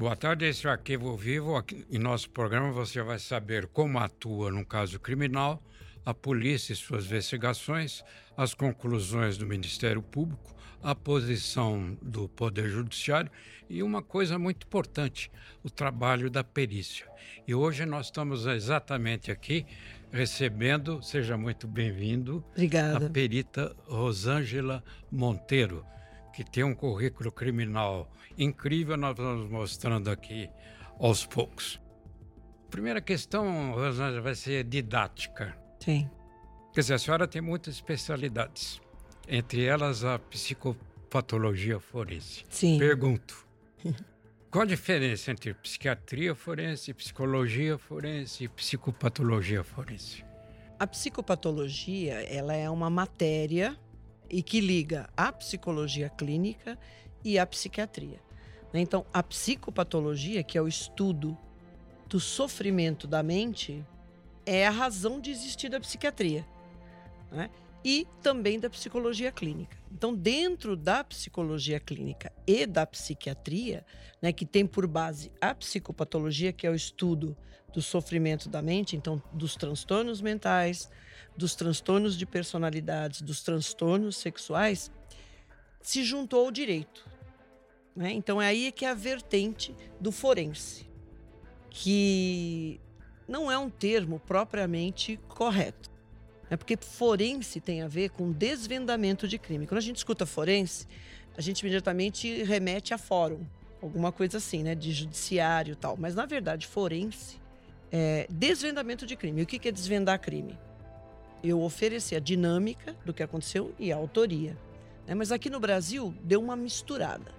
Boa tarde, esse é o Arquivo Vivo. Aqui, em nosso programa você vai saber como atua num caso criminal, a polícia e suas investigações, as conclusões do Ministério Público, a posição do Poder Judiciário e uma coisa muito importante, o trabalho da perícia. E hoje nós estamos exatamente aqui recebendo, seja muito bem-vindo, a perita Rosângela Monteiro, que tem um currículo criminal incrível, nós vamos mostrando aqui aos poucos. Primeira questão, Rosângela, vai ser didática. Sim. Quer dizer, a senhora tem muitas especialidades, entre elas a psicopatologia forense. Sim. Pergunto, qual a diferença entre psiquiatria forense, psicologia forense e psicopatologia forense? A psicopatologia, ela é uma matéria e que liga a psicologia clínica e a psiquiatria. Então, a psicopatologia, que é o estudo do sofrimento da mente, é a razão de existir da psiquiatria. Né? e também da psicologia clínica. Então, dentro da psicologia clínica e da psiquiatria, né, que tem por base a psicopatologia, que é o estudo do sofrimento da mente, então dos transtornos mentais, dos transtornos de personalidades, dos transtornos sexuais, se juntou ao direito. Né? Então, é aí que é a vertente do forense, que não é um termo propriamente correto. É porque forense tem a ver com desvendamento de crime. Quando a gente escuta forense, a gente imediatamente remete a fórum, alguma coisa assim, né? De judiciário e tal. Mas na verdade, forense é desvendamento de crime. O que é desvendar crime? Eu oferecer a dinâmica do que aconteceu e a autoria. Né? Mas aqui no Brasil deu uma misturada.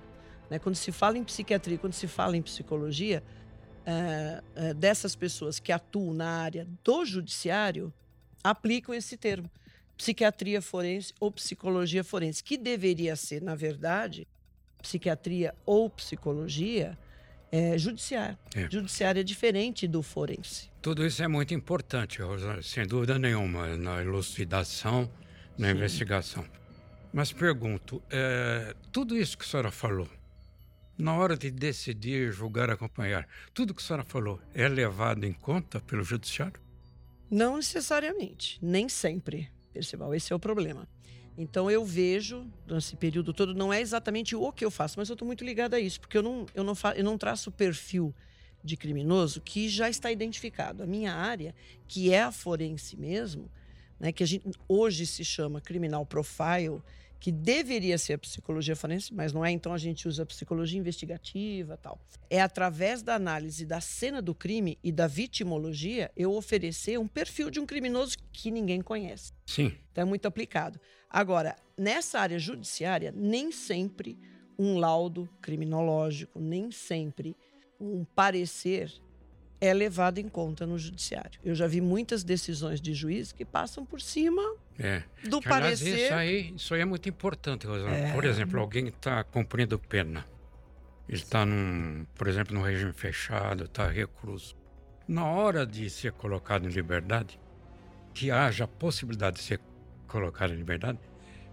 Né? Quando se fala em psiquiatria, quando se fala em psicologia, é, é, dessas pessoas que atuam na área do judiciário, aplicam esse termo, psiquiatria forense ou psicologia forense, que deveria ser, na verdade, psiquiatria ou psicologia é, judiciária. É. Judiciária é diferente do forense. Tudo isso é muito importante, sem dúvida nenhuma, na elucidação, na Sim. investigação. Mas pergunto, é, tudo isso que a senhora falou, na hora de decidir, julgar, acompanhar, tudo que a senhora falou é levado em conta pelo judiciário? Não necessariamente, nem sempre, Percival, esse é o problema. Então eu vejo, nesse período todo, não é exatamente o que eu faço, mas eu estou muito ligada a isso, porque eu não, eu, não fa eu não traço perfil de criminoso que já está identificado. A minha área, que é a forense mesmo, né, que a gente hoje se chama criminal profile, que deveria ser a psicologia forense, mas não é, então a gente usa a psicologia investigativa tal. É através da análise da cena do crime e da vitimologia eu oferecer um perfil de um criminoso que ninguém conhece. Sim. Então é muito aplicado. Agora, nessa área judiciária, nem sempre um laudo criminológico, nem sempre um parecer é levado em conta no judiciário. Eu já vi muitas decisões de juiz que passam por cima é. do que, parecer. Aliás, isso aí, isso aí é muito importante, Rosana. É. Por exemplo, alguém está cumprindo pena, ele está, por exemplo, no regime fechado, está recluso. Na hora de ser colocado em liberdade, que haja a possibilidade de ser colocado em liberdade,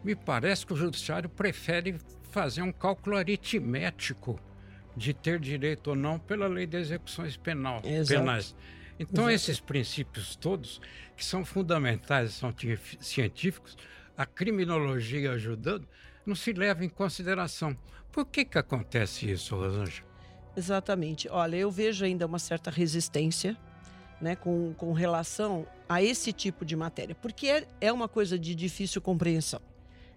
me parece que o judiciário prefere fazer um cálculo aritmético de ter direito ou não pela lei de execuções penal, penais. Então, Exato. esses princípios todos, que são fundamentais, são científicos, a criminologia ajudando, não se leva em consideração. Por que, que acontece isso, Rosângela? Exatamente. Olha, eu vejo ainda uma certa resistência né, com, com relação a esse tipo de matéria, porque é, é uma coisa de difícil compreensão.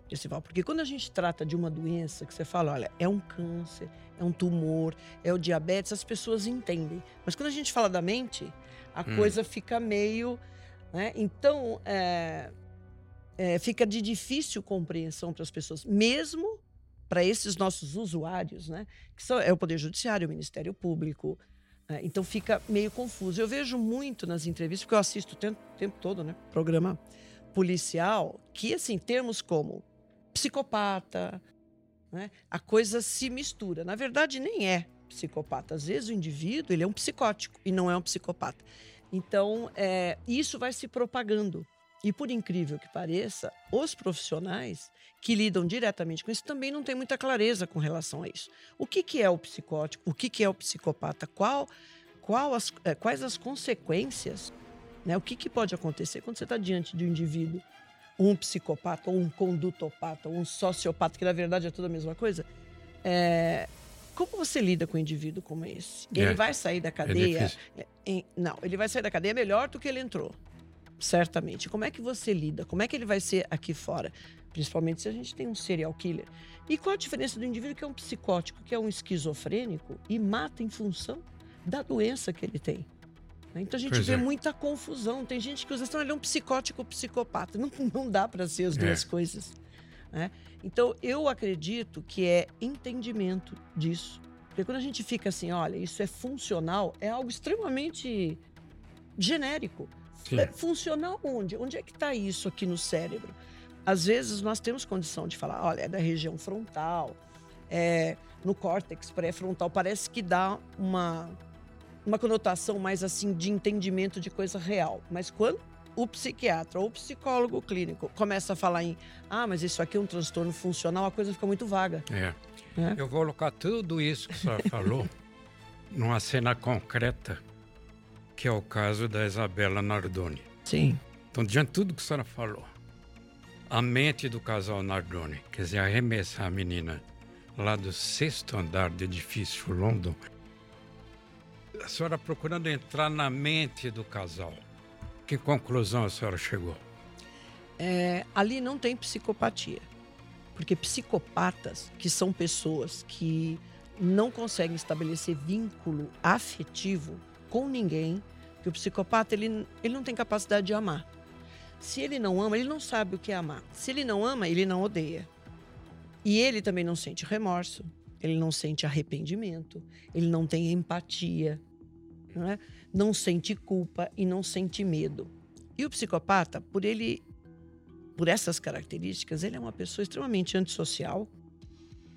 Percival, porque quando a gente trata de uma doença que você fala, olha, é um câncer, é um tumor, é o diabetes, as pessoas entendem. Mas quando a gente fala da mente, a hum. coisa fica meio. Né? Então, é, é, fica de difícil compreensão para as pessoas, mesmo para esses nossos usuários, né? que são, é o Poder Judiciário, o Ministério Público. Né? Então fica meio confuso. Eu vejo muito nas entrevistas, porque eu assisto o tempo, tempo todo, né? Programa policial, que assim, termos como psicopata. Né? A coisa se mistura. Na verdade, nem é psicopata. Às vezes o indivíduo ele é um psicótico e não é um psicopata. Então, é, isso vai se propagando. E por incrível que pareça, os profissionais que lidam diretamente com isso também não têm muita clareza com relação a isso. O que, que é o psicótico? O que, que é o psicopata? Qual, qual as, é, quais as consequências? Né? O que, que pode acontecer quando você está diante de um indivíduo, um psicopata, ou um condutopata, ou um sociopata, que na verdade é tudo a mesma coisa? É, como você lida com um indivíduo como esse? Ele é, vai sair da é cadeia? É não, ele vai sair da cadeia melhor do que ele entrou certamente. Como é que você lida? Como é que ele vai ser aqui fora? Principalmente se a gente tem um serial killer. E qual a diferença do indivíduo que é um psicótico, que é um esquizofrênico e mata em função da doença que ele tem? Então a gente pois vê é. muita confusão. Tem gente que usa assim, ele é um psicótico psicopata. Não, não dá para ser as duas é. coisas. Né? Então eu acredito que é entendimento disso. Porque quando a gente fica assim, olha, isso é funcional, é algo extremamente genérico. Sim. É funcional onde? Onde é que está isso aqui no cérebro? Às vezes nós temos condição de falar, olha, é da região frontal, é no córtex pré-frontal, parece que dá uma, uma conotação mais assim de entendimento de coisa real. Mas quando o psiquiatra ou o psicólogo clínico começa a falar em, ah, mas isso aqui é um transtorno funcional, a coisa fica muito vaga. É. é? Eu vou colocar tudo isso que a senhora falou numa cena concreta que é o caso da Isabela Nardoni. Sim. Então, diante de tudo que a senhora falou, a mente do casal Nardoni, quer dizer, arremessar a menina lá do sexto andar do edifício London, a senhora procurando entrar na mente do casal. Que conclusão a senhora chegou? É, ali não tem psicopatia. Porque psicopatas, que são pessoas que não conseguem estabelecer vínculo afetivo com ninguém, que o psicopata ele, ele não tem capacidade de amar. Se ele não ama, ele não sabe o que é amar. Se ele não ama, ele não odeia. E ele também não sente remorso, ele não sente arrependimento, ele não tem empatia, não, é? não sente culpa e não sente medo. E o psicopata, por ele, por essas características, ele é uma pessoa extremamente antissocial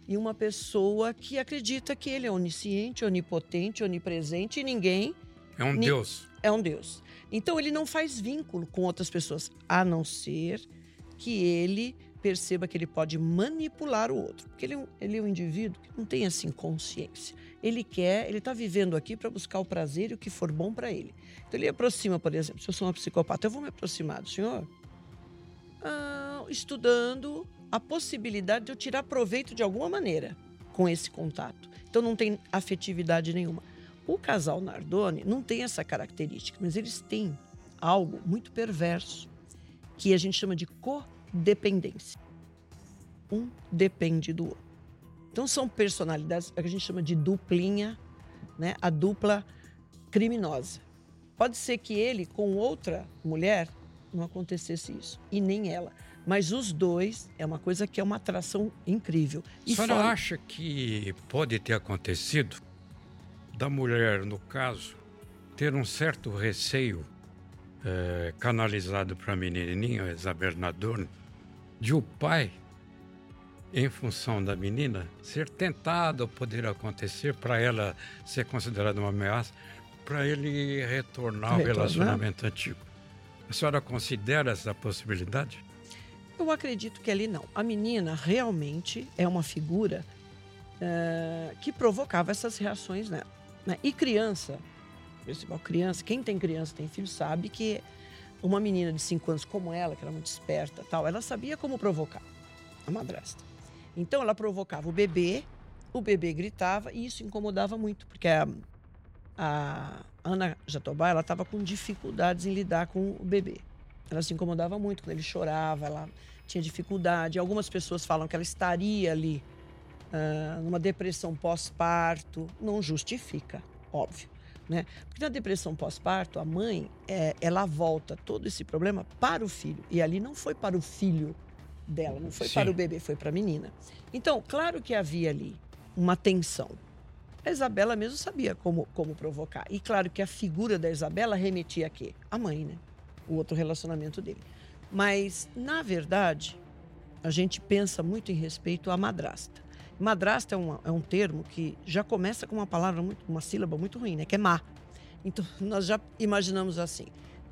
e uma pessoa que acredita que ele é onisciente, onipotente, onipresente e ninguém é um Deus. É um Deus. Então ele não faz vínculo com outras pessoas, a não ser que ele perceba que ele pode manipular o outro. Porque ele, é ele é um indivíduo que não tem assim consciência. Ele quer, ele está vivendo aqui para buscar o prazer e o que for bom para ele. Então ele aproxima, por exemplo, se eu sou uma psicopata, eu vou me aproximar do senhor ah, estudando a possibilidade de eu tirar proveito de alguma maneira com esse contato. Então não tem afetividade nenhuma. O casal Nardoni não tem essa característica, mas eles têm algo muito perverso que a gente chama de codependência. Um depende do outro. Então são personalidades que a gente chama de duplinha, né? A dupla criminosa. Pode ser que ele com outra mulher não acontecesse isso e nem ela, mas os dois é uma coisa que é uma atração incrível. E a senhora fora... acha que pode ter acontecido da mulher, no caso, ter um certo receio é, canalizado para a menininha, Isabel Nadorno, de o pai, em função da menina, ser tentado poder acontecer para ela ser considerada uma ameaça, para ele retornar ao relacionamento antigo. A senhora considera essa possibilidade? Eu acredito que ali não. A menina realmente é uma figura uh, que provocava essas reações nela. Né? E criança, principal criança, quem tem criança, tem filho, sabe que uma menina de 5 anos como ela, que era muito esperta tal, ela sabia como provocar a madrasta. Então ela provocava o bebê, o bebê gritava e isso incomodava muito, porque a, a Ana Jatobá, ela estava com dificuldades em lidar com o bebê. Ela se incomodava muito quando ele chorava, ela tinha dificuldade. Algumas pessoas falam que ela estaria ali uh, numa depressão pós-parto, não justifica, óbvio. Né? Porque na depressão pós-parto, a mãe, é, ela volta todo esse problema para o filho. E ali não foi para o filho dela, não foi Sim. para o bebê, foi para a menina. Então, claro que havia ali uma tensão. A Isabela mesmo sabia como, como provocar. E claro que a figura da Isabela remetia a quê? A mãe, né? O outro relacionamento dele. Mas, na verdade, a gente pensa muito em respeito à madrasta. Madrasta é um, é um termo que já começa com uma palavra, muito, uma sílaba muito ruim, né? Que é má. Então, nós já imaginamos assim.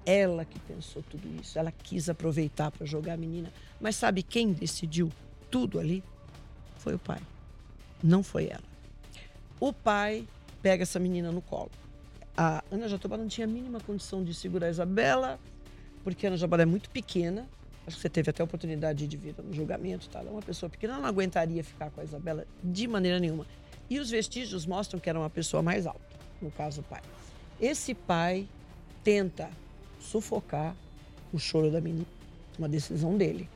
ela que pensou tudo isso. Ela quis aproveitar para jogar a menina. Mas sabe quem decidiu tudo ali? Foi o pai. Não foi ela. O pai pega essa menina no colo. A Ana Jatobá não tinha a mínima condição de segurar a Isabela, porque a Ana Jatobá é muito pequena. Acho que você teve até a oportunidade de vir no julgamento, tá? Uma pessoa pequena, não aguentaria ficar com a Isabela de maneira nenhuma. E os vestígios mostram que era uma pessoa mais alta, no caso o pai. Esse pai tenta sufocar o choro da menina, uma decisão dele.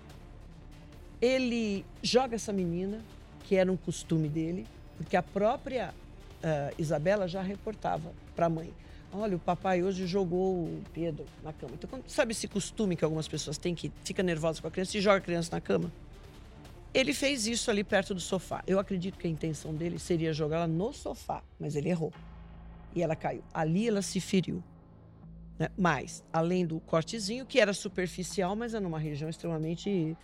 Ele joga essa menina, que era um costume dele, porque a própria uh, Isabela já reportava para a mãe. Olha, o papai hoje jogou o Pedro na cama. Então, sabe esse costume que algumas pessoas têm que fica nervosa com a criança e joga a criança na cama? Ele fez isso ali perto do sofá. Eu acredito que a intenção dele seria jogá-la no sofá, mas ele errou. E ela caiu. Ali ela se feriu. Né? Mas, além do cortezinho, que era superficial, mas é numa região extremamente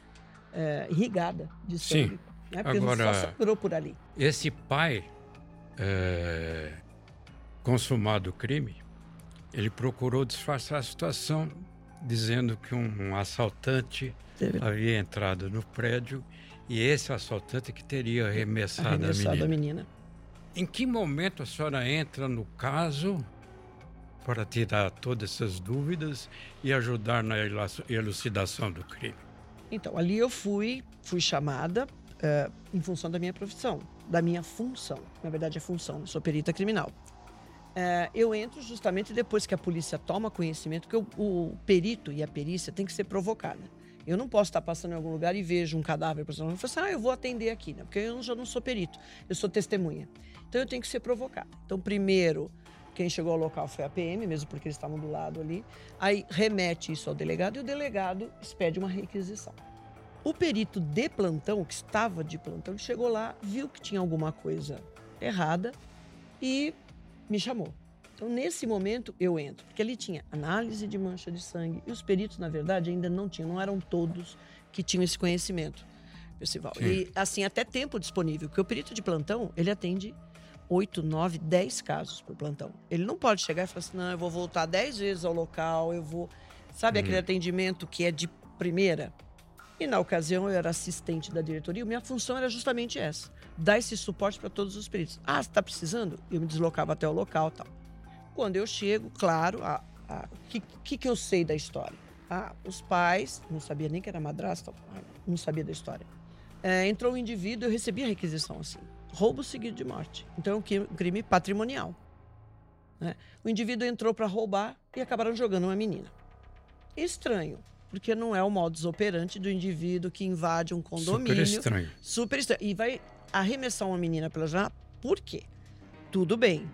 é, irrigada de sangue. Sim. Né? Porque Agora, só sangrou por ali. Esse pai, é, consumado o crime, ele procurou disfarçar a situação, dizendo que um, assaltante havia entrado no prédio e esse assaltante que teria arremessado, arremessado a, menina. a menina. Em que momento a senhora entra no caso para tirar todas essas dúvidas e ajudar na elucidação do crime? Então, ali eu fui, fui chamada uh, em função da minha profissão, da minha função. Na verdade, é função, eu sou perita criminal. Uh, eu entro justamente depois que a polícia toma conhecimento que o, o, perito e a perícia tem que ser provocada. Eu não posso estar passando em algum lugar e vejo um cadáver, por exemplo, e falar assim, ah, eu vou atender aqui, né? porque eu já não sou perito, eu sou testemunha. Então eu tenho que ser provocada. Então, primeiro, quem chegou ao local foi a PM, mesmo porque eles estavam do lado ali. Aí remete isso ao delegado e o delegado expede uma requisição. O perito de plantão, que estava de plantão, chegou lá, viu que tinha alguma coisa errada e me chamou. Então, nesse momento, eu entro, porque ali tinha análise de mancha de sangue e os peritos, na verdade, ainda não tinham, não eram todos que tinham esse conhecimento, Percival. Sim. E, assim, até tempo disponível, porque o perito de plantão, ele atende 8, 9, 10 casos por plantão. Ele não pode chegar e falar assim, não, eu vou voltar 10 vezes ao local, eu vou... Sabe uhum. aquele atendimento que é de primeira? E na ocasião eu era assistente da diretoria, minha função era justamente essa, dar esse suporte para todos os peritos. Ah, você está precisando? Eu me deslocava até o local tal. Quando eu chego, claro, o que, que, que eu sei da história? Ah, os pais, não sabia nem que era madrasta, não sabia da história. É, entrou um indivíduo, eu recebi a requisição assim roubo seguido de morte. Então é um crime patrimonial. Né? O indivíduo entrou para roubar e acabaram jogando uma menina. Estranho, porque não é o modus operandi do indivíduo que invade um condomínio. Super estranho. Super estranho. E vai arremessar uma menina pela janela. Por quê? Tudo bem.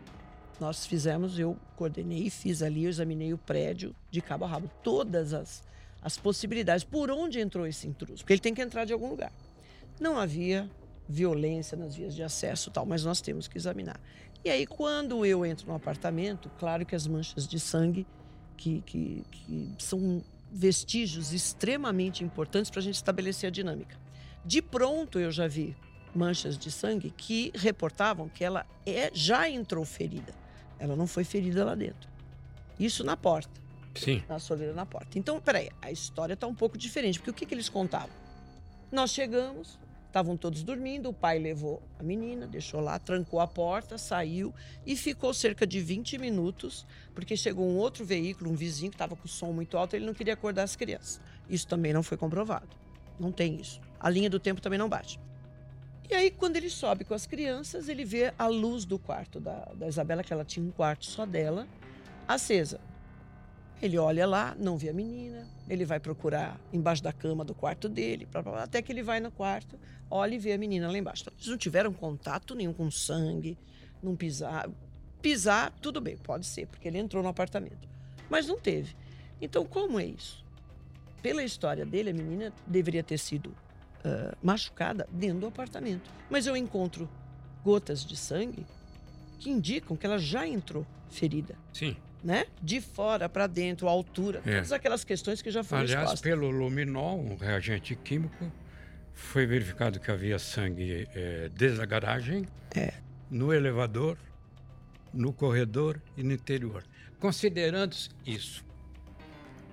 Nós fizemos, eu coordenei e fiz ali, eu examinei o prédio de cabo a rabo. Todas as, as possibilidades. Por onde entrou esse intruso? Porque ele tem que entrar de algum lugar. Não havia violência nas vias de acesso tal, mas nós temos que examinar. E aí, quando eu entro no apartamento, claro que as manchas de sangue, que, que, que são vestígios extremamente importantes para a gente estabelecer a dinâmica. De pronto, eu já vi manchas de sangue que reportavam que ela é, já entrou ferida. Ela não foi ferida lá dentro. Isso na porta. Sim. Na soleira na porta. Então, peraí, a história está um pouco diferente, porque o que, que eles contavam? Nós chegamos, Estavam todos dormindo, o pai levou a menina, deixou lá, trancou a porta, saiu e ficou cerca de 20 minutos, porque chegou um outro veículo, um vizinho que estava com o som muito alto, ele não queria acordar as crianças. Isso também não foi comprovado. Não tem isso. A linha do tempo também não bate. E aí, quando ele sobe com as crianças, ele vê a luz do quarto da, da Isabela, que ela tinha um quarto só dela, acesa. Ele olha lá, não vê a menina, ele vai procurar embaixo da cama do quarto dele, até que ele vai no quarto, olha e vê a menina lá embaixo. Então, eles não tiveram contato nenhum com sangue, não pisar. Pisar, tudo bem, pode ser, porque ele entrou no apartamento. Mas não teve. Então, como é isso? Pela história dele, a menina deveria ter sido uh, machucada dentro do apartamento. Mas eu encontro gotas de sangue que indicam que ela já entrou ferida. Sim né? De fora para dentro, a altura, é. todas aquelas questões que já foram Aliás, expostas. pelo luminol, um reagente químico, foi verificado que havia sangue é, desde a garagem, é. no elevador, no corredor e no interior. Considerando isso,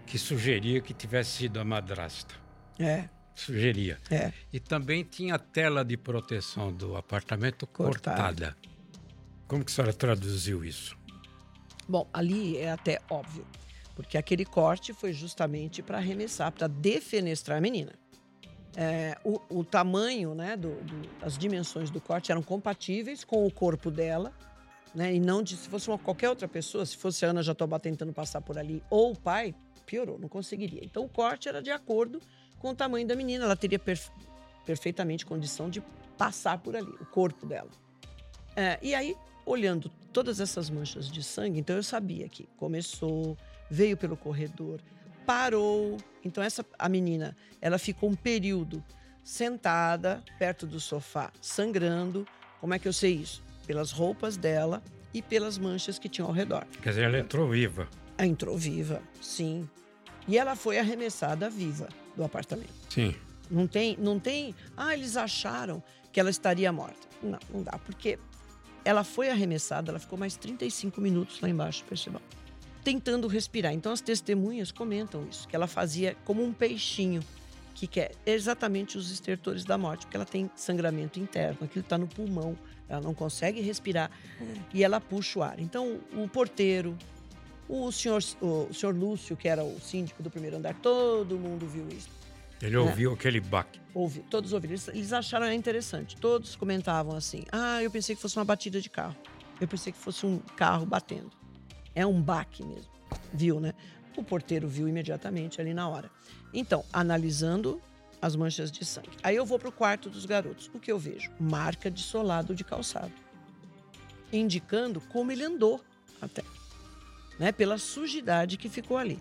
que sugeria que tivesse sido a madrasta. É. Sugeria. É. E também tinha a tela de proteção do apartamento cortada. cortada. Como que a senhora traduziu isso? Bom, ali é até óbvio, porque aquele corte foi justamente para arremessar, para defenestrar a menina. É, o, o, tamanho, né, do, do, as dimensões do corte eram compatíveis com o corpo dela, né, e não de se fosse uma, qualquer outra pessoa, se fosse a Ana Jatobá tentando passar por ali, ou o pai, piorou, não conseguiria. Então o corte era de acordo com o tamanho da menina, ela teria perfe perfeitamente condição de passar por ali, o corpo dela. É, e aí, olhando todas essas manchas de sangue, então eu sabia que começou, veio pelo corredor, parou. Então essa a menina, ela ficou um período sentada perto do sofá, sangrando. Como é que eu sei isso? Pelas roupas dela e pelas manchas que tinham ao redor. Quer dizer, ela entrou viva. Ela entrou viva, sim. E ela foi arremessada viva do apartamento. Sim. Não tem, não tem. Ah, eles acharam que ela estaria morta. Não, não dá, porque ela foi arremessada, ela ficou mais 35 minutos lá embaixo, percebam, tentando respirar. Então as testemunhas comentam isso, que ela fazia como um peixinho, que quer exatamente os estertores da morte, porque ela tem sangramento interno, aquilo está no pulmão, ela não consegue respirar e ela puxa o ar. Então o porteiro, o senhor, o senhor Lúcio, que era o síndico do primeiro andar, todo mundo viu isso. Ele ouviu né? aquele baque. Ouviu, todos ouviram. Eles, eles acharam interessante. Todos comentavam assim: ah, eu pensei que fosse uma batida de carro. Eu pensei que fosse um carro batendo. É um baque mesmo. Viu, né? O porteiro viu imediatamente ali na hora. Então, analisando as manchas de sangue. Aí eu vou para o quarto dos garotos. O que eu vejo? Marca de solado de calçado. Indicando como ele andou até. Né? Pela sujidade que ficou ali.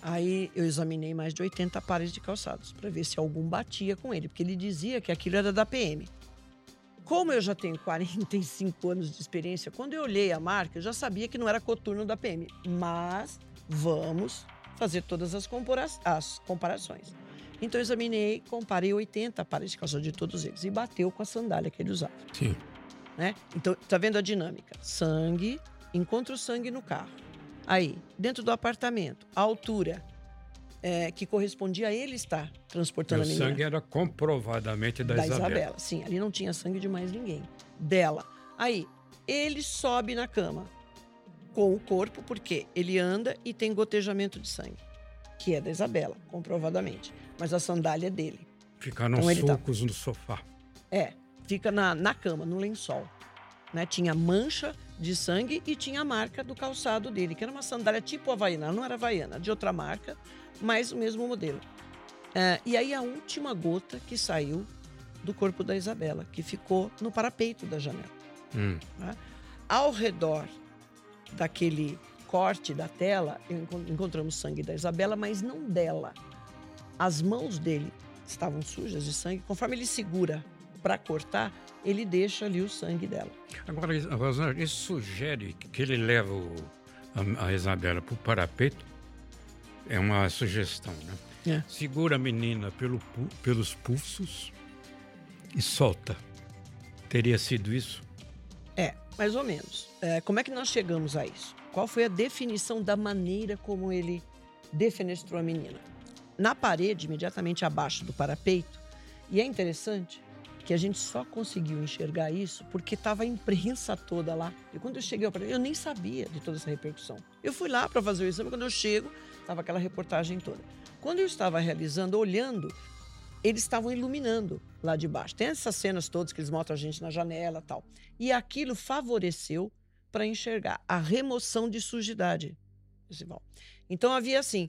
Aí eu examinei mais de 80 pares de calçados para ver se algum batia com ele, porque ele dizia que aquilo era da PM. Como eu já tenho 45 anos de experiência, quando eu olhei a marca, eu já sabia que não era coturno da PM. Mas vamos fazer todas as, compara as comparações. Então eu examinei, comparei 80 pares de calçados de todos eles e bateu com a sandália que ele usava. Sim. Né? Então, tá vendo a dinâmica? Sangue, encontra o sangue no carro Aí, dentro do apartamento, a altura é, que correspondia a ele estar transportando a menina. O sangue era comprovadamente da, da Isabela. Isabela. Sim, ali não tinha sangue de mais ninguém. Dela. Aí, ele sobe na cama com o corpo, porque ele anda e tem gotejamento de sangue, que é da Isabela, comprovadamente. Mas a sandália é dele. Ficar nos então, socos tá... no sofá. É, fica na, na cama, no lençol. Né? Tinha mancha de sangue e tinha a marca do calçado dele, que era uma sandália tipo Havaiana, não era Havaiana, de outra marca, mas o mesmo modelo. É, e aí a última gota que saiu do corpo da Isabela, que ficou no parapeito da janela. Hum. Né? Ao redor daquele corte da tela, encontramos sangue da Isabela, mas não dela. As mãos dele estavam sujas de sangue. Conforme ele segura para cortar, ele deixa ali o sangue dela. Agora, Rosana, isso sugere que ele leva o, a, a Isabela para o parapeito? É uma sugestão, né? É. Segura a menina pelo, pelos pulsos e solta. Teria sido isso? É, mais ou menos. É, como é que nós chegamos a isso? Qual foi a definição da maneira como ele defenestrou a menina? Na parede, imediatamente abaixo do parapeito, e é interessante que a gente só conseguiu enxergar isso porque estava a imprensa toda lá. E quando eu cheguei eu nem sabia de toda essa repercussão. Eu fui lá para fazer o exame, quando eu chego, estava aquela reportagem toda. Quando eu estava realizando, olhando, eles estavam iluminando lá de baixo. Tem essas cenas todas que eles mostram a gente na janela tal. E aquilo favoreceu para enxergar a remoção de sujidade. Então havia assim,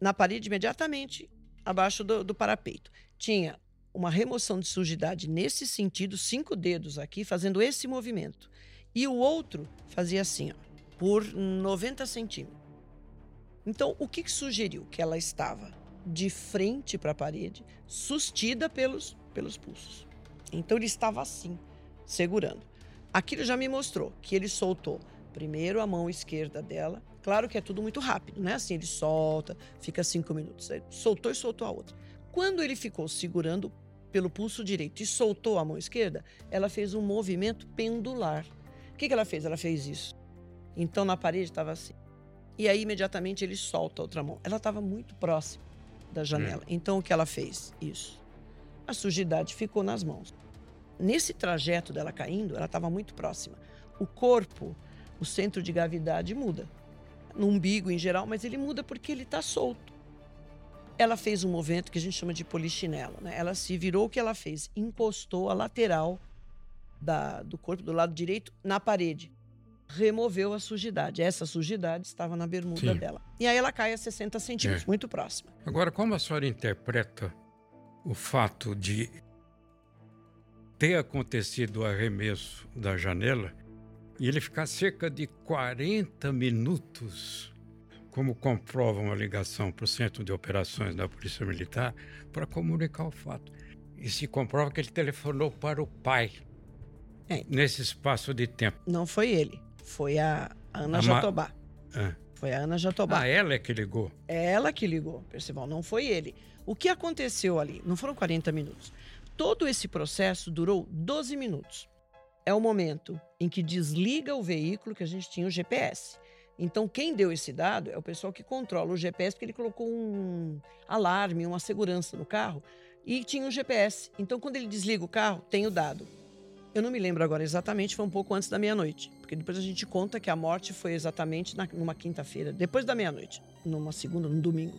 na parede imediatamente abaixo do, do parapeito, tinha uma remoção de sujidade nesse sentido, cinco dedos aqui, fazendo esse movimento. E o outro fazia assim, ó, por 90 centímetros. Então, o que, que sugeriu? Que ela estava de frente para a parede, sustida pelos, pelos pulsos. Então, ele estava assim, segurando. Aquilo já me mostrou que ele soltou primeiro a mão esquerda dela. Claro que é tudo muito rápido, né? Assim, ele solta, fica cinco minutos. Ele soltou e soltou a outra. Quando ele ficou segurando pelo pulso direito e soltou a mão esquerda, ela fez um movimento pendular. O que, que ela fez? Ela fez isso. Então na parede estava assim. E aí, imediatamente, ele solta a outra mão. Ela estava muito próxima da janela. Hum. Então, o que ela fez? Isso. A sujidade ficou nas mãos. Nesse trajeto dela caindo, ela estava muito próxima. O corpo, o centro de gravidade muda. No umbigo em geral, mas ele muda porque ele está solto. Ela fez um movimento que a gente chama de polichinelo. Né? Ela se virou, o que ela fez? Encostou a lateral da, do corpo do lado direito na parede. Removeu a sujidade. Essa sujidade estava na bermuda Sim. dela. E aí ela cai a 60 centímetros, é. muito próxima. Agora, como a senhora interpreta o fato de ter acontecido o arremesso da janela e ele ficar cerca de 40 minutos, como comprova uma ligação para o Centro de Operações da Polícia Militar, para comunicar o fato. E se comprova que ele telefonou para o pai é. nesse espaço de tempo. Não foi ele, foi a Ana a Jatobá. Ma... Ah. Foi a Ana Jatobá. Ah, ela é que ligou? Ela que ligou, Percival, não foi ele. O que aconteceu ali? Não foram 40 minutos. Todo esse processo durou 12 minutos. É o momento em que desliga o veículo que a gente tinha o GPS. Então, quem deu esse dado é o pessoal que controla o GPS, porque ele colocou um alarme, uma segurança no carro e tinha um GPS. Então, quando ele desliga o carro, tem o dado. Eu não me lembro agora exatamente, foi um pouco antes da meia-noite. Porque depois a gente conta que a morte foi exatamente na, numa quinta-feira, depois da meia-noite, numa segunda, num domingo.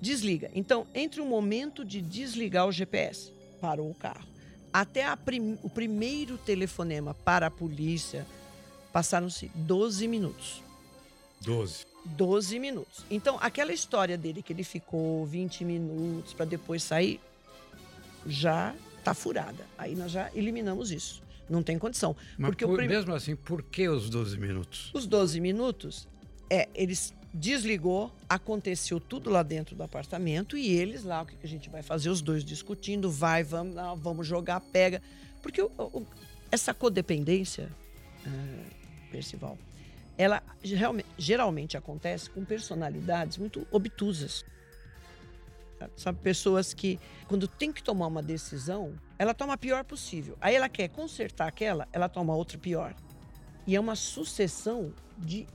Desliga. Então, entre o momento de desligar o GPS, parou o carro, até prim, o primeiro telefonema para a polícia, passaram-se 12 minutos. 12. 12 minutos. Então, aquela história dele que ele ficou 20 minutos para depois sair, já está furada. Aí nós já eliminamos isso. Não tem condição. Mas porque por, prim... mesmo assim, por que os 12 minutos? Os 12 minutos, é, eles desligou, aconteceu tudo lá dentro do apartamento e eles lá, o que a gente vai fazer? Os dois discutindo, vai, vamos, não, vamos jogar, pega. Porque o, o, essa codependência, é, Percival, ela geralmente acontece com personalidades muito obtusas. Sabe, pessoas que, quando tem que tomar uma decisão, ela toma a pior possível. Aí ela quer consertar aquela, ela toma outra pior. E é uma sucessão de,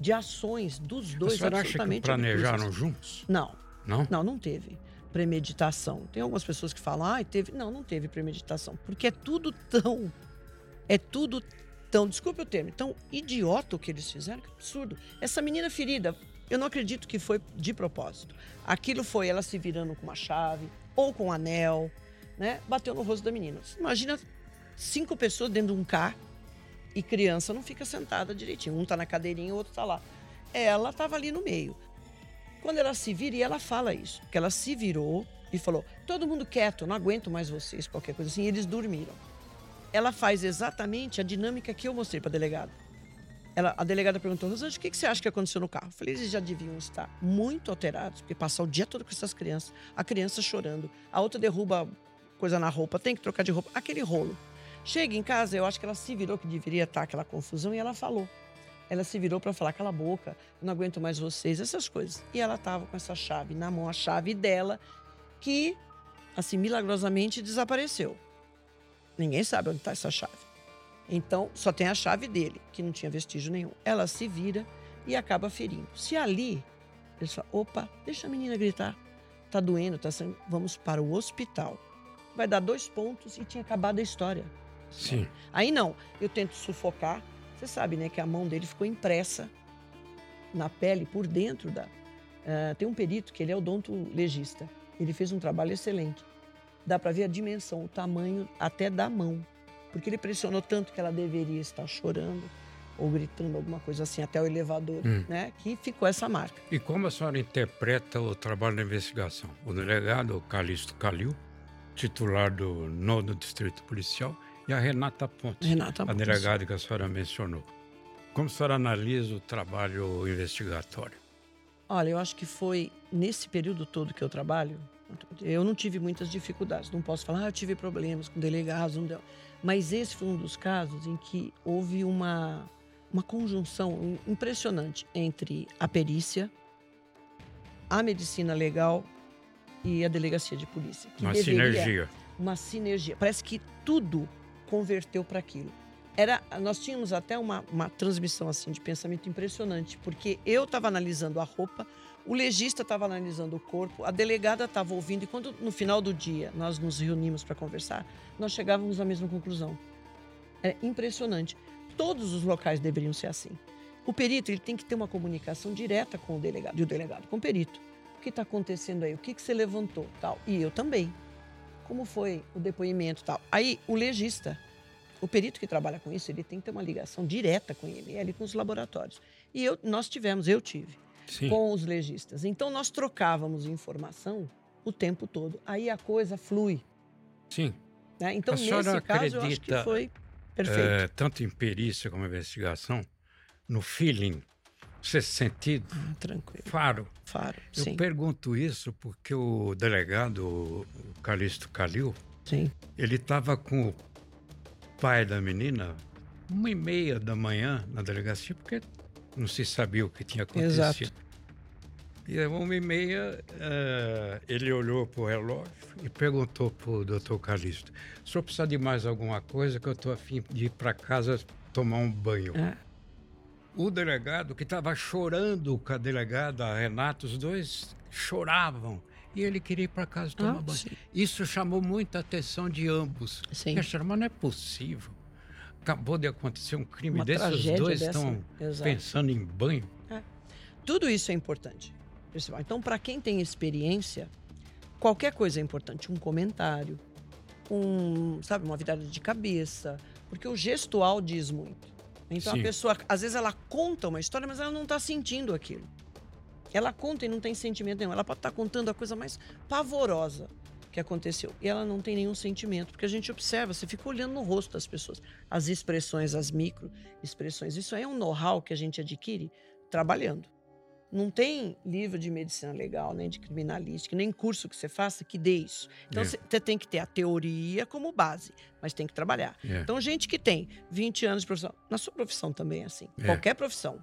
de ações dos dois a absolutamente acha que planejaram juntos? Não. Não? Não, não teve premeditação. Tem algumas pessoas que falam, ah, teve. Não, não teve premeditação. Porque é tudo tão. É tudo tão. Desculpe o termo, tão idiota o que eles fizeram, que absurdo. Essa menina ferida, eu não acredito que foi de propósito. Aquilo foi ela se virando com uma chave ou com um anel, né? Bateu no rosto da menina. Imagina cinco pessoas dentro de um carro e criança não fica sentada direitinho. Um tá na cadeirinha, o outro tá lá. Ela estava ali no meio. Quando ela se vira, e ela fala isso, que ela se virou e falou: todo mundo quieto, não aguento mais vocês, qualquer coisa assim. E eles dormiram. Ela faz exatamente a dinâmica que eu mostrei para delegado. Ela, a delegada perguntou, Rosângela, o que, que você acha que aconteceu no carro? Eu falei, eles já deviam estar muito alterados, porque passar o dia todo com essas crianças, a criança chorando, a outra derruba coisa na roupa, tem que trocar de roupa, aquele rolo. Chega em casa, eu acho que ela se virou, que deveria estar aquela confusão, e ela falou. Ela se virou para falar, cala a boca, não aguento mais vocês, essas coisas. E ela estava com essa chave na mão, a chave dela, que, assim, milagrosamente desapareceu. Ninguém sabe onde está essa chave. Então, só tem a chave dele, que não tinha vestígio nenhum. Ela se vira e acaba ferindo. Se ali, ele fala, opa, deixa a menina gritar. Tá doendo, tá sangue. Vamos para o hospital. Vai dar dois pontos e tinha acabado a história. Sim. Aí não, eu tento sufocar. Você sabe, né, que a mão dele ficou impressa na pele por dentro da. Uh, tem um perito que ele é odontologista. Ele fez um trabalho excelente. Dá para ver a dimensão, o tamanho até da mão porque ele pressionou tanto que ela deveria estar chorando ou gritando alguma coisa assim até o elevador, hum. né? Que ficou essa marca. E como a senhora interpreta o trabalho da investigação? O delegado Calixto Calil, titular do nono distrito policial, e a Renata Pontes, Renata a delegada que a senhora mencionou. Como a senhora analisa o trabalho investigatório? Olha, eu acho que foi nesse período todo que eu trabalho, eu não tive muitas dificuldades. Não posso falar, ah, eu tive problemas com delegados, não deu. Mas esse foi um dos casos em que houve uma, uma conjunção impressionante entre a perícia, a medicina legal e a delegacia de polícia. uma sinergia. Uma sinergia. Parece que tudo converteu para aquilo. era, nós tínhamos até uma, uma transmissão assim de pensamento impressionante, porque eu estava analisando a roupa, o legista estava analisando o corpo, a delegada estava ouvindo, e quando no final do dia nós nos reunimos para conversar, nós chegávamos à mesma conclusão. É impressionante. Todos os locais deveriam ser assim. O perito ele tem que ter uma comunicação direta com o delegado, e o delegado com o perito. O que está acontecendo aí? O que, que você levantou? Tal. E eu também. Como foi o depoimento tal? Aí o legista o perito que trabalha com isso, ele tem que ter uma ligação direta com ele, ali com os laboratórios. E eu, nós tivemos, eu tive, Sim. com os legistas. Então nós trocávamos informação o tempo todo. Aí a coisa flui. Sim. Né? Então, nesse caso, eu acho que foi perfeito. É, tanto em perícia como em investigação, no feeling, sexto sentido. Ah, tranquilo. Faro. Faro. Eu sim. pergunto isso porque o delegado, o Calixto Calil, sim. ele estava com o pai da menina uma e meia da manhã na delegacia, porque não se sabia o que tinha acontecido. Exato. E uma e meia, uh, ele olhou para o relógio e perguntou para o doutor Calixto: o senhor precisa de mais alguma coisa que eu estou afim de ir para casa tomar um banho? É. O delegado, que estava chorando com a delegada a Renata, os dois choravam e ele queria ir para casa tomar ah, banho. Sim. Isso chamou muita atenção de ambos. Sim. Acharam, mas não é possível. Acabou de acontecer um crime Uma desse, os dois dessa. estão Exato. pensando em banho. É. Tudo isso é importante. Então, para quem tem experiência, qualquer coisa é importante. Um comentário, um, sabe, uma virada de cabeça, porque o gestual diz muito. Então Sim. a pessoa, às vezes ela conta uma história, mas ela não está sentindo aquilo. Ela conta e não tem sentimento nenhum. Ela pode estar contando a coisa mais pavorosa que aconteceu. E ela não tem nenhum sentimento, porque a gente observa, você fica olhando no rosto das pessoas, as expressões, as micro expressões. Isso aí é um know-how que a gente adquire trabalhando. Não tem livro de medicina legal, nem de criminalística, nem curso que você faça que dê isso. Então é. você tem que ter a teoria como base, mas tem que trabalhar. É. Então, gente que tem 20 anos de profissão, na sua profissão também é assim, é. qualquer profissão,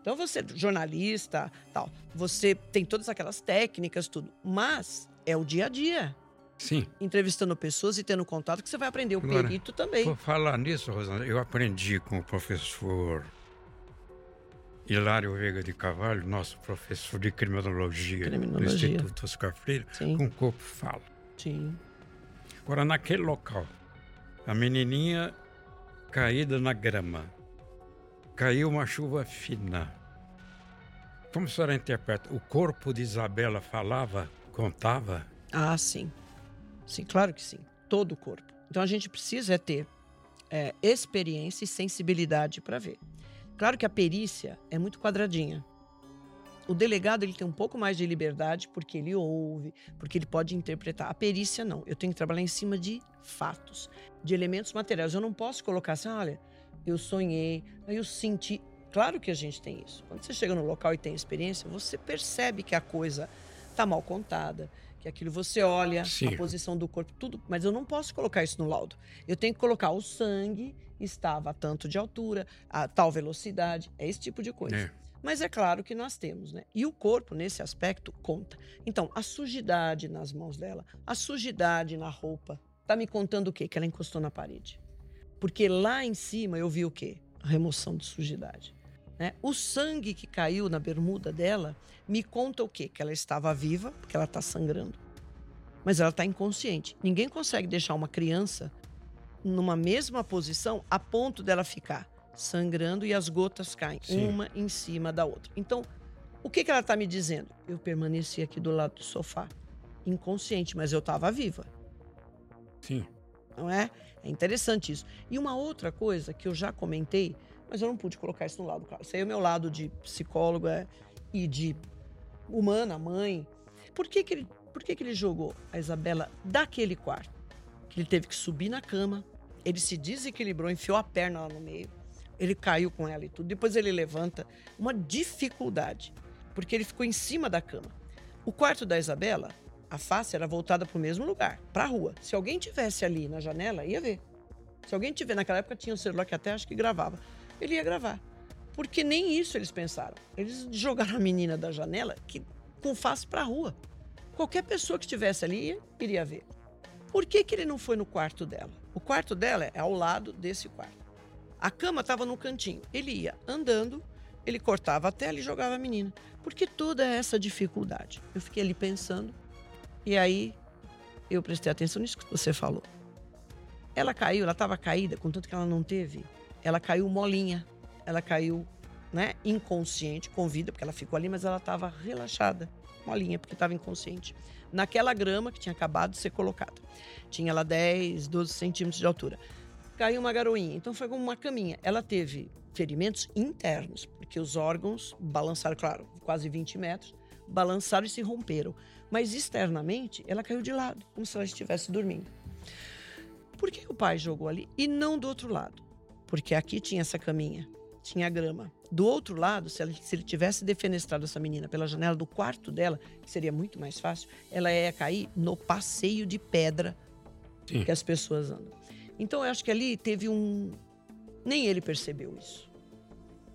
então você, jornalista, tal, você tem todas aquelas técnicas, tudo. Mas é o dia a dia. Sim. Entrevistando pessoas e tendo contato que você vai aprender o Agora, perito também. Por falar nisso, Rosana, eu aprendi com o professor Hilário Veiga de Cavalho, nosso professor de criminologia, criminologia. do Instituto Oscar Freire, Sim. com o corpo fala. Sim. Agora, naquele local, a menininha caída na grama, caiu uma chuva fina. Como a senhora interpreta? O corpo de Isabela falava, contava? Ah, sim. Sim, claro que sim. Todo o corpo. Então a gente precisa é ter é, experiência e sensibilidade para ver. Claro que a perícia é muito quadradinha. O delegado ele tem um pouco mais de liberdade porque ele ouve, porque ele pode interpretar. A perícia não. Eu tenho que trabalhar em cima de fatos, de elementos materiais. Eu não posso colocar assim, olha, eu sonhei, aí eu senti. Claro que a gente tem isso. Quando você chega no local e tem experiência, você percebe que a coisa está mal contada, que aquilo você olha, Sim. a posição do corpo, tudo. Mas eu não posso colocar isso no laudo. Eu tenho que colocar o sangue estava a tanto de altura, a tal velocidade, é esse tipo de coisa. É. Mas é claro que nós temos, né? E o corpo, nesse aspecto, conta. Então, a sujidade nas mãos dela, a sujidade na roupa, tá me contando o quê? Que ela encostou na parede. Porque lá em cima eu vi o quê? A remoção de sujidade. Né? O sangue que caiu na bermuda dela me conta o quê? Que ela estava viva, porque ela está sangrando. Mas ela está inconsciente. Ninguém consegue deixar uma criança numa mesma posição a ponto dela ficar sangrando e as gotas caem, Sim. uma em cima da outra. Então, o que, que ela está me dizendo? Eu permaneci aqui do lado do sofá, inconsciente, mas eu estava viva. Sim. Não é? É interessante isso. E uma outra coisa que eu já comentei, mas eu não pude colocar isso no lado, claro. Isso aí é o meu lado de psicóloga e de humana, mãe. Por que, que, ele, por que, que ele jogou a Isabela daquele quarto? Que ele teve que subir na cama, ele se desequilibrou, enfiou a perna lá no meio, ele caiu com ela e tudo. Depois ele levanta. Uma dificuldade, porque ele ficou em cima da cama. O quarto da Isabela a face era voltada para o mesmo lugar, para a rua. Se alguém tivesse ali na janela, ia ver. Se alguém tiver, naquela época tinha um celular que até acho que gravava, ele ia gravar. Porque nem isso eles pensaram. Eles jogaram a menina da janela que, com face para a rua. Qualquer pessoa que estivesse ali iria ver. Por que, que ele não foi no quarto dela? O quarto dela é ao lado desse quarto. A cama estava no cantinho. Ele ia andando, ele cortava a tela e jogava a menina. Por que toda essa dificuldade? Eu fiquei ali pensando e aí eu prestei atenção nisso que você falou. Ela caiu, ela estava caída, contanto que ela não teve. Ela caiu molinha, ela caiu né, inconsciente, com vida, porque ela ficou ali, mas ela estava relaxada, molinha, porque estava inconsciente. Naquela grama que tinha acabado de ser colocada. Tinha ela 10, 12 centímetros de altura. Caiu uma garoinha, então foi como uma caminha. Ela teve ferimentos internos, porque os órgãos balançaram, claro, quase 20 metros, balançaram e se romperam. Mas externamente, ela caiu de lado, como se ela estivesse dormindo. Por que o pai jogou ali e não do outro lado? Porque aqui tinha essa caminha, tinha grama. Do outro lado, se, ela, se ele tivesse defenestrado essa menina pela janela do quarto dela, que seria muito mais fácil, ela ia cair no passeio de pedra Sim. que as pessoas andam. Então eu acho que ali teve um. Nem ele percebeu isso.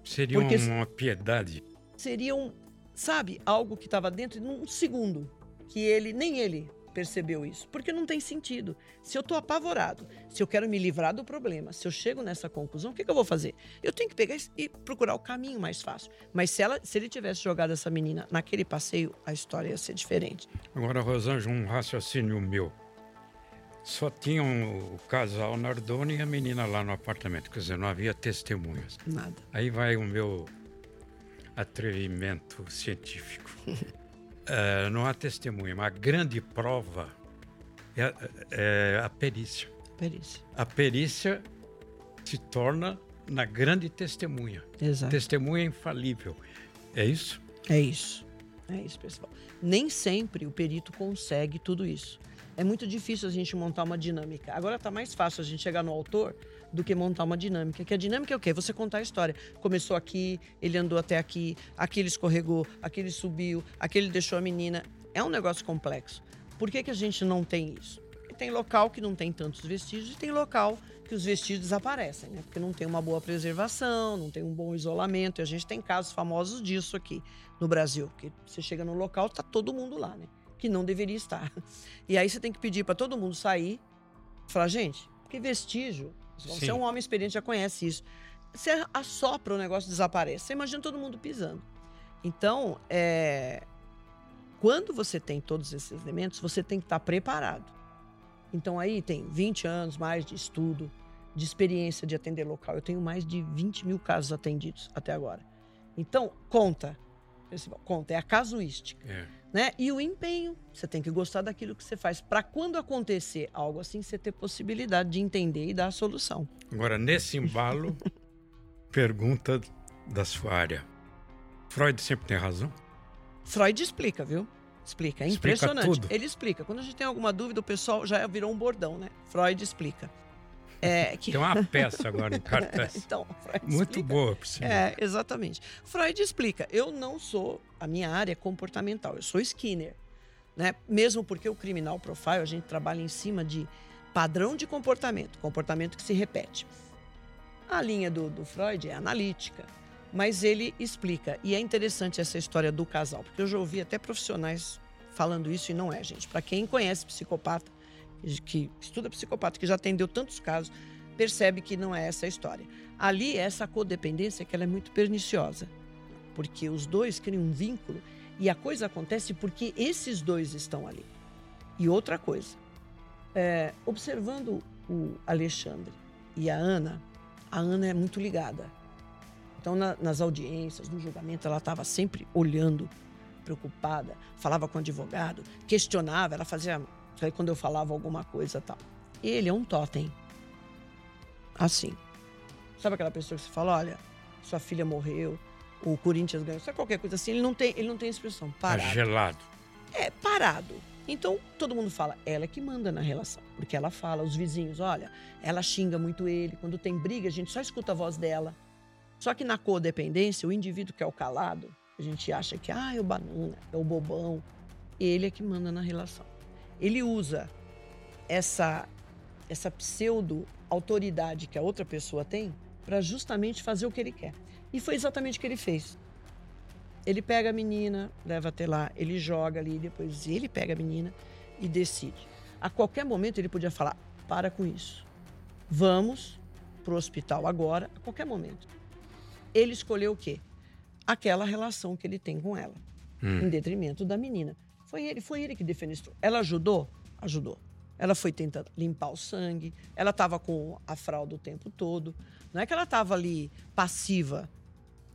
Seria Porque uma piedade. Seria um, sabe, algo que estava dentro num segundo. Que ele, nem ele percebeu isso. Porque não tem sentido. Se eu estou apavorado, se eu quero me livrar do problema, se eu chego nessa conclusão, o que, que, eu vou fazer? Eu tenho que pegar e procurar o caminho mais fácil. Mas se, ela, se ele tivesse jogado essa menina naquele passeio, a história ia ser diferente. Agora, Rosângela, um raciocínio meu. Só tinham o casal Nardoni e a menina lá no apartamento, quer dizer, não havia testemunhas. Nada. Aí vai o meu atrevimento científico. É, não há testemunha, mas a grande prova é, é a perícia. Perícia. A perícia se torna na grande testemunha. Exato. Testemunha infalível. É isso? É isso. É isso, pessoal. Nem sempre o perito consegue tudo isso. É muito difícil a gente montar uma dinâmica. Agora está mais fácil a gente chegar no autor do que montar uma dinâmica. Que a dinâmica é o quê? Você contar a história. Começou aqui, ele andou até aqui, aqui ele escorregou, aqui ele subiu, aqui ele deixou a menina. É um negócio complexo. Por que, que a gente não tem isso? Porque tem local que não tem tantos vestígios e tem local que os vestígios desaparecem, né? Porque não tem uma boa preservação, não tem um bom isolamento. E a gente tem casos famosos disso aqui no Brasil. Que você chega no local, tá todo mundo lá, né? Que não deveria estar. E aí você tem que pedir para todo mundo sair. Falar, gente, porque vestígio você é um homem experiente, já conhece isso. Você assopra o negócio desaparece. Você imagina todo mundo pisando. Então, é... quando você tem todos esses elementos, você tem que estar preparado. Então, aí tem 20 anos mais de estudo, de experiência de atender local. Eu tenho mais de 20 mil casos atendidos até agora. Então, conta. Conta, é a casuística. É. Né? E o empenho. Você tem que gostar daquilo que você faz. Para quando acontecer algo assim, você ter possibilidade de entender e dar a solução. Agora, nesse embalo, pergunta da sua área. Freud sempre tem razão? Freud explica, viu? Explica. É impressionante. Explica Ele explica. Quando a gente tem alguma dúvida, o pessoal já virou um bordão, né? Freud explica. É, que... Tem uma peça agora em cartaz. então, Freud Muito explica. boa, por sinal. É, exatamente. Freud explica. Eu não sou, a minha área é comportamental, eu sou Skinner. Né? Mesmo porque o criminal profile, a gente trabalha em cima de padrão de comportamento, comportamento que se repete. A linha do, do Freud é analítica, mas ele explica. E é interessante essa história do casal, porque eu já ouvi até profissionais falando isso e não é, gente. Para quem conhece psicopata, que estuda psicopata, que já atendeu tantos casos, percebe que não é essa a história. Ali, essa codependência que ela é muito perniciosa, porque os dois criam um vínculo e a coisa acontece porque esses dois estão ali. E outra coisa, é, observando o Alexandre e a Ana, a Ana é muito ligada. Então, na, nas audiências, no julgamento, ela estava sempre olhando, preocupada, falava com o advogado, questionava, ela fazia quando eu falava alguma coisa tal. Ele é um totem. Assim. Sabe aquela pessoa que você fala, olha, sua filha morreu, o Corinthians ganhou, sabe qualquer coisa assim, ele não tem, ele não tem expressão. Parado. É gelado. É, parado. Então, todo mundo fala, ela é que manda na relação. Porque ela fala, os vizinhos, olha, ela xinga muito ele. Quando tem briga, a gente só escuta a voz dela. Só que na codependência, o indivíduo que é o calado, a gente acha que, ah, é o banana, é o bobão. Ele é que manda na relação ele usa essa essa pseudo autoridade que a outra pessoa tem para justamente fazer o que ele quer. E foi exatamente o que ele fez. Ele pega a menina, leva até lá, ele joga ali, depois ele pega a menina e decide. A qualquer momento ele podia falar: para com isso. Vamos pro hospital agora, a qualquer momento. Ele escolheu o quê? Aquela relação que ele tem com ela, hum. em detrimento da menina. Foi ele, foi ele que defenestrou. Ela ajudou? Ajudou. Ela foi tentando limpar o sangue, ela estava com a fralda o tempo todo. Não é que ela estava ali passiva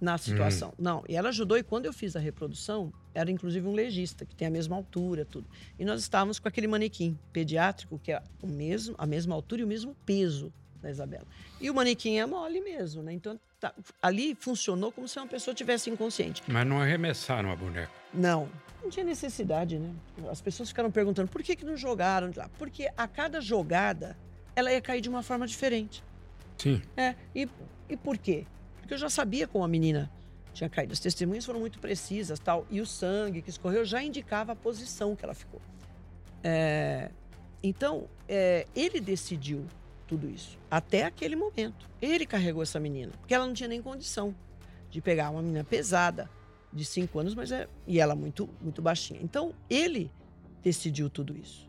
na situação. Hum. Não, e ela ajudou. E quando eu fiz a reprodução, era inclusive um legista, que tem a mesma altura, tudo. E nós estávamos com aquele manequim pediátrico, que é o mesmo, a mesma altura e o mesmo peso da Isabela. E o manequim é mole mesmo, né? Então tá, ali funcionou como se uma pessoa tivesse inconsciente. Mas não arremessaram a boneca? Não, não tinha necessidade, né? As pessoas ficaram perguntando por que, que não jogaram de lá? Porque a cada jogada ela ia cair de uma forma diferente. Sim. É, e, e por quê? Porque eu já sabia como a menina tinha caído. As testemunhas foram muito precisas, tal, e o sangue que escorreu já indicava a posição que ela ficou. É, então, é, ele decidiu tudo isso até aquele momento. Ele carregou essa menina, porque ela não tinha nem condição de pegar uma menina pesada de cinco anos, mas é e ela muito muito baixinha. Então, ele decidiu tudo isso,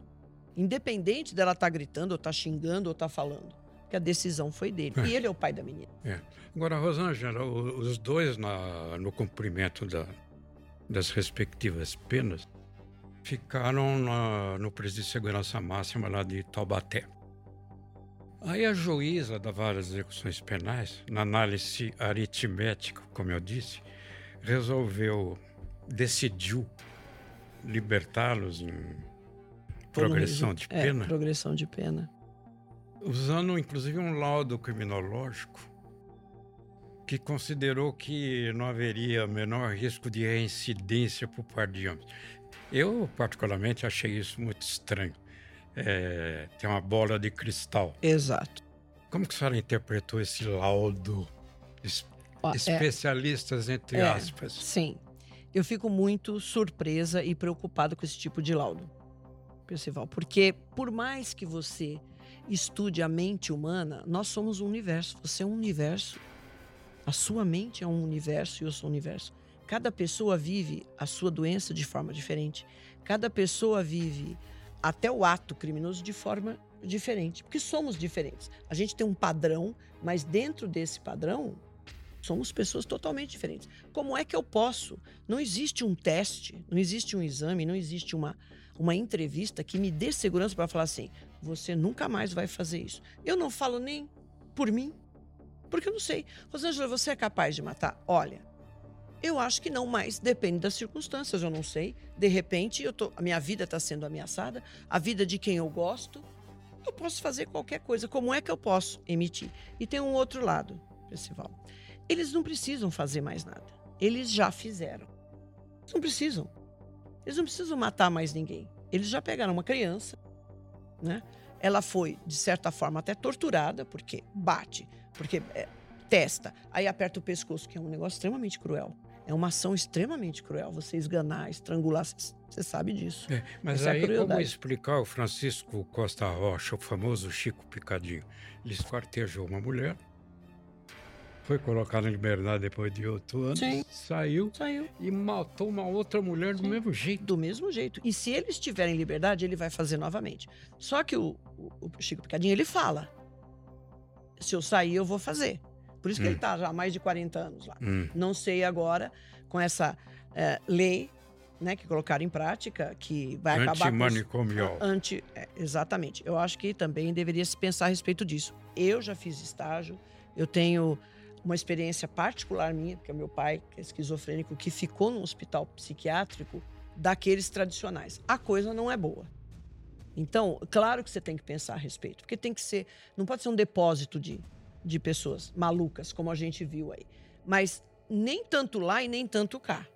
independente dela estar tá gritando, ou estar tá xingando, ou estar tá falando que a decisão foi dele. É. E ele é o pai da menina. É. Agora, Rosângela, os dois na, no cumprimento da, das respectivas penas ficaram na, no presídio de segurança máxima lá de Taubaté. Aí a juíza da várias execuções penais, na análise aritmética, como eu disse, resolveu, decidiu libertá-los em progressão de é, pena. É, progressão de pena usando inclusive um laudo criminológico que considerou que não haveria menor risco de reincidência por parte de homens. Eu, particularmente, achei isso muito estranho. É, tem uma bola de cristal. Exato. Como que a senhora interpretou esse laudo? Es Ó, é especialistas, é, entre é, aspas. Sim. Eu fico muito surpresa e preocupada com esse tipo de laudo, Percival, porque por mais que você estude a mente humana, nós somos um universo. Você é um universo. A sua mente é um universo e eu sou um universo. Cada pessoa vive a sua doença de forma diferente. Cada pessoa vive até o ato criminoso de forma diferente, porque somos diferentes. A gente tem um padrão, mas dentro desse padrão somos pessoas totalmente diferentes. Como é que eu posso? Não existe um teste, não existe um exame, não existe uma uma entrevista que me dê segurança para falar assim: você nunca mais vai fazer isso. Eu não falo nem por mim, porque eu não sei. Rosângela, você é capaz de matar? Olha, eu acho que não, mas depende das circunstâncias, eu não sei. De repente, eu tô, a minha vida está sendo ameaçada, a vida de quem eu gosto. Eu posso fazer qualquer coisa. Como é que eu posso emitir? E tem um outro lado, Percival. Eles não precisam fazer mais nada. Eles já fizeram. Eles não precisam. Eles não precisam matar mais ninguém. Eles já pegaram uma criança, né? Ela foi, de certa forma, até torturada, porque bate, porque é, testa, aí aperta o pescoço, que é um negócio extremamente cruel. É uma ação extremamente cruel. Você esganar, estrangular, você sabe disso. É, mas Essa aí, é como explicar o Francisco Costa Rocha, o famoso Chico Picadinho? Ele esquartejou uma mulher, foi colocado em liberdade depois de oito anos, Sim. saiu, saiu e matou uma outra mulher do Sim. mesmo jeito. Do mesmo jeito. E se ele estiver em liberdade, ele vai fazer novamente. Só que o, o, o Chico Picadinho, ele fala: se eu sair, eu vou fazer. Por isso que hum. ele está já há mais de 40 anos lá. Hum. Não sei agora, com essa é, lei né, que colocaram em prática, que vai acabar Antimanicomial. com... Anti é, Exatamente. Eu acho que também deveria se pensar a respeito disso. Eu já fiz estágio, eu tenho uma experiência particular minha, porque é meu pai, que é esquizofrênico, que ficou num hospital psiquiátrico daqueles tradicionais. A coisa não é boa. Então, claro que você tem que pensar a respeito, porque tem que ser, não pode ser um depósito de, de pessoas malucas, como a gente viu aí. Mas nem tanto lá e nem tanto cá.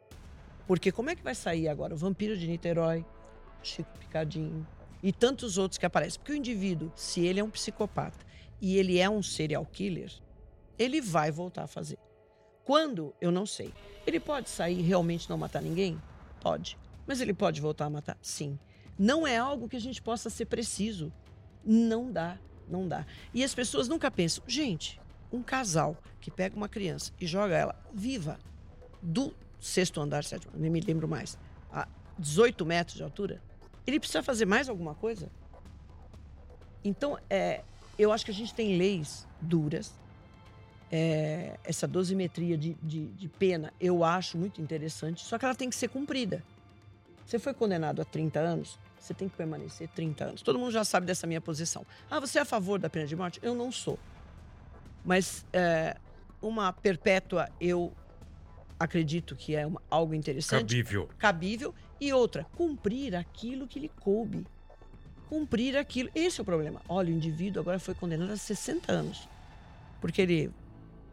Porque como é que vai sair agora o Vampiro de Niterói, Chico Picadinho e tantos outros que aparecem? Porque o indivíduo, se ele é um psicopata e ele é um serial killer, ele vai voltar a fazer. Quando? Eu não sei. Ele pode sair e realmente não matar ninguém? Pode. Mas ele pode voltar a matar? Sim. Não é algo que a gente possa ser preciso. Não dá, não dá. E as pessoas nunca pensam, gente, um casal que pega uma criança e joga ela viva do sexto andar, sétimo, nem me lembro mais, a 18 metros de altura, ele precisa fazer mais alguma coisa? Então, é, eu acho que a gente tem leis duras. É, essa dosimetria de, de, de pena eu acho muito interessante, só que ela tem que ser cumprida. Você foi condenado a 30 anos, você tem que permanecer 30 anos. Todo mundo já sabe dessa minha posição. Ah, você é a favor da pena de morte? Eu não sou. Mas é, uma perpétua, eu acredito que é uma, algo interessante. Cabível. Cabível. E outra, cumprir aquilo que lhe coube. Cumprir aquilo. Esse é o problema. Olha, o indivíduo agora foi condenado a 60 anos. Porque ele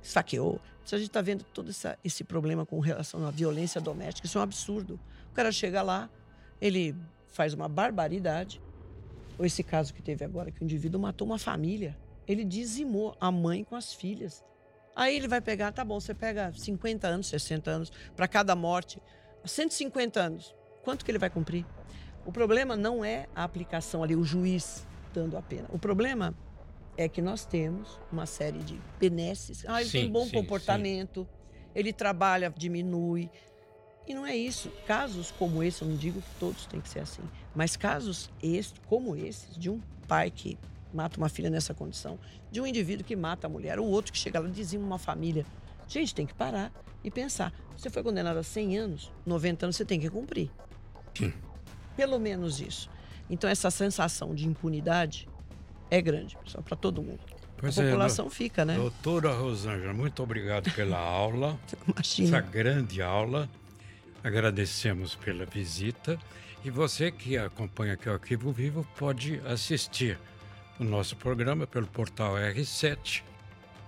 saqueou. Se a gente está vendo todo essa, esse problema com relação à violência doméstica, isso é um absurdo. O cara chega lá, ele faz uma barbaridade. Ou esse caso que teve agora, que o indivíduo matou uma família. Ele dizimou a mãe com as filhas. Aí ele vai pegar, tá bom, você pega 50 anos, 60 anos para cada morte, 150 anos. Quanto que ele vai cumprir? O problema não é a aplicação ali, o juiz dando a pena. O problema é que nós temos uma série de benesses. Ah, ele sim, tem bom sim, comportamento, sim. ele trabalha, diminui. E não é isso. Casos como esse, eu não digo que todos têm que ser assim, mas casos esse, como esses, de um pai que mata uma filha nessa condição, de um indivíduo que mata a mulher, o outro que chega lá e dizima uma família. Gente, tem que parar e pensar. Você foi condenado a 100 anos, 90 anos, você tem que cumprir. Sim. Pelo menos isso. Então, essa sensação de impunidade é grande, pessoal, para todo mundo. Pois a é, população é, fica, né? Doutora Rosângela, muito obrigado pela aula. Imagina. Essa grande aula. Agradecemos pela visita. E você que acompanha aqui o Arquivo Vivo pode assistir o nosso programa pelo portal R7,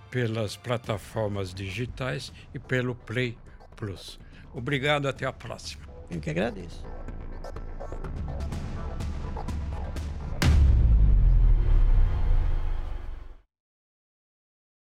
pelas plataformas digitais e pelo Play Plus. Obrigado, até a próxima. Eu que agradeço.